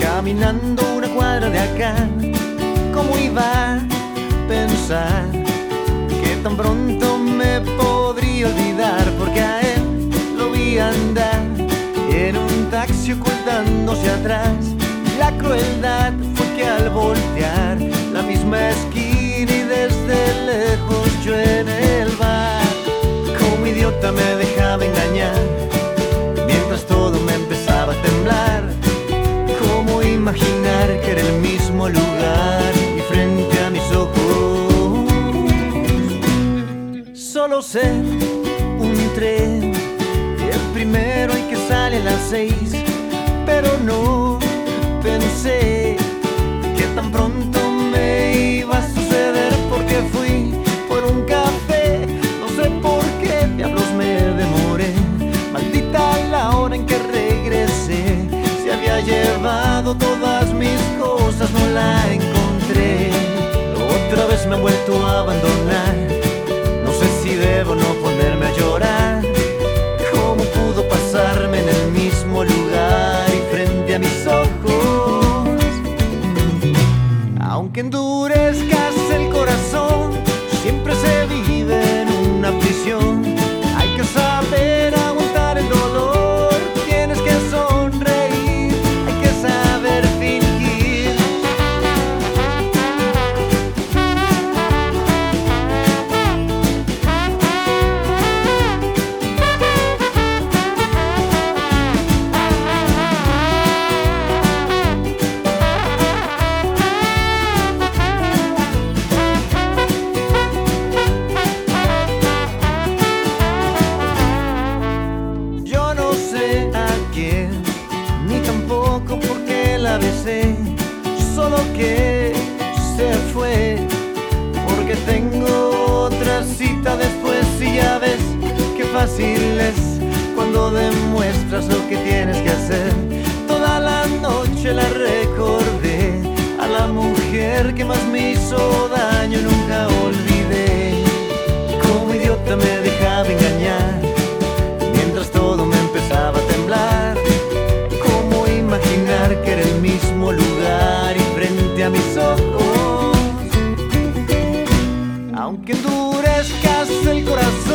caminando una cuadra de acá. ¿Cómo iba a pensar que tan pronto me podría olvidar? Porque a él lo vi andar en un taxi ocultándose atrás. La crueldad fue que al voltear la misma esquina Solo un tren, el primero y que sale a las seis, pero no pensé que tan pronto me iba a suceder porque fui por un café, no sé por qué diablos me demoré, maldita la hora en que regresé, se había llevado todas mis cosas, no la encontré, otra vez me ha vuelto a abandonar, debo no ponerme a llorar, cómo pudo pasarme en el mismo lugar y frente a mis ojos. Aunque endurezcas el corazón, siempre se vive besé, solo que se fue, porque tengo otra cita después y ya ves qué fácil es cuando demuestras lo que tienes que hacer. Toda la noche la recordé a la mujer que más me hizo daño, nunca olvidé. Endurezcas